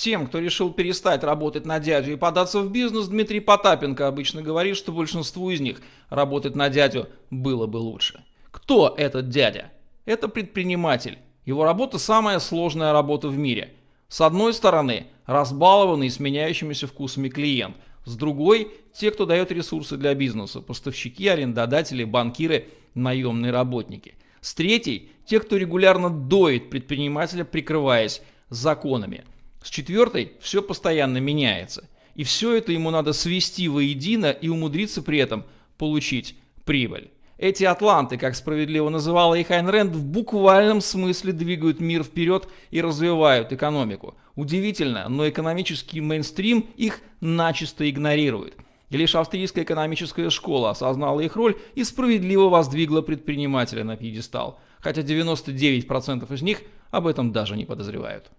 Тем, кто решил перестать работать на дядю и податься в бизнес, Дмитрий Потапенко обычно говорит, что большинству из них работать на дядю было бы лучше. Кто этот дядя? Это предприниматель. Его работа самая сложная работа в мире. С одной стороны, разбалованный с меняющимися вкусами клиент. С другой, те, кто дает ресурсы для бизнеса. Поставщики, арендодатели, банкиры, наемные работники. С третьей, те, кто регулярно доит предпринимателя, прикрываясь законами. С четвертой все постоянно меняется. И все это ему надо свести воедино и умудриться при этом получить прибыль. Эти атланты, как справедливо называла их Айн Рэнд, в буквальном смысле двигают мир вперед и развивают экономику. Удивительно, но экономический мейнстрим их начисто игнорирует. И лишь австрийская экономическая школа осознала их роль и справедливо воздвигла предпринимателя на пьедестал, хотя 99% из них об этом даже не подозревают.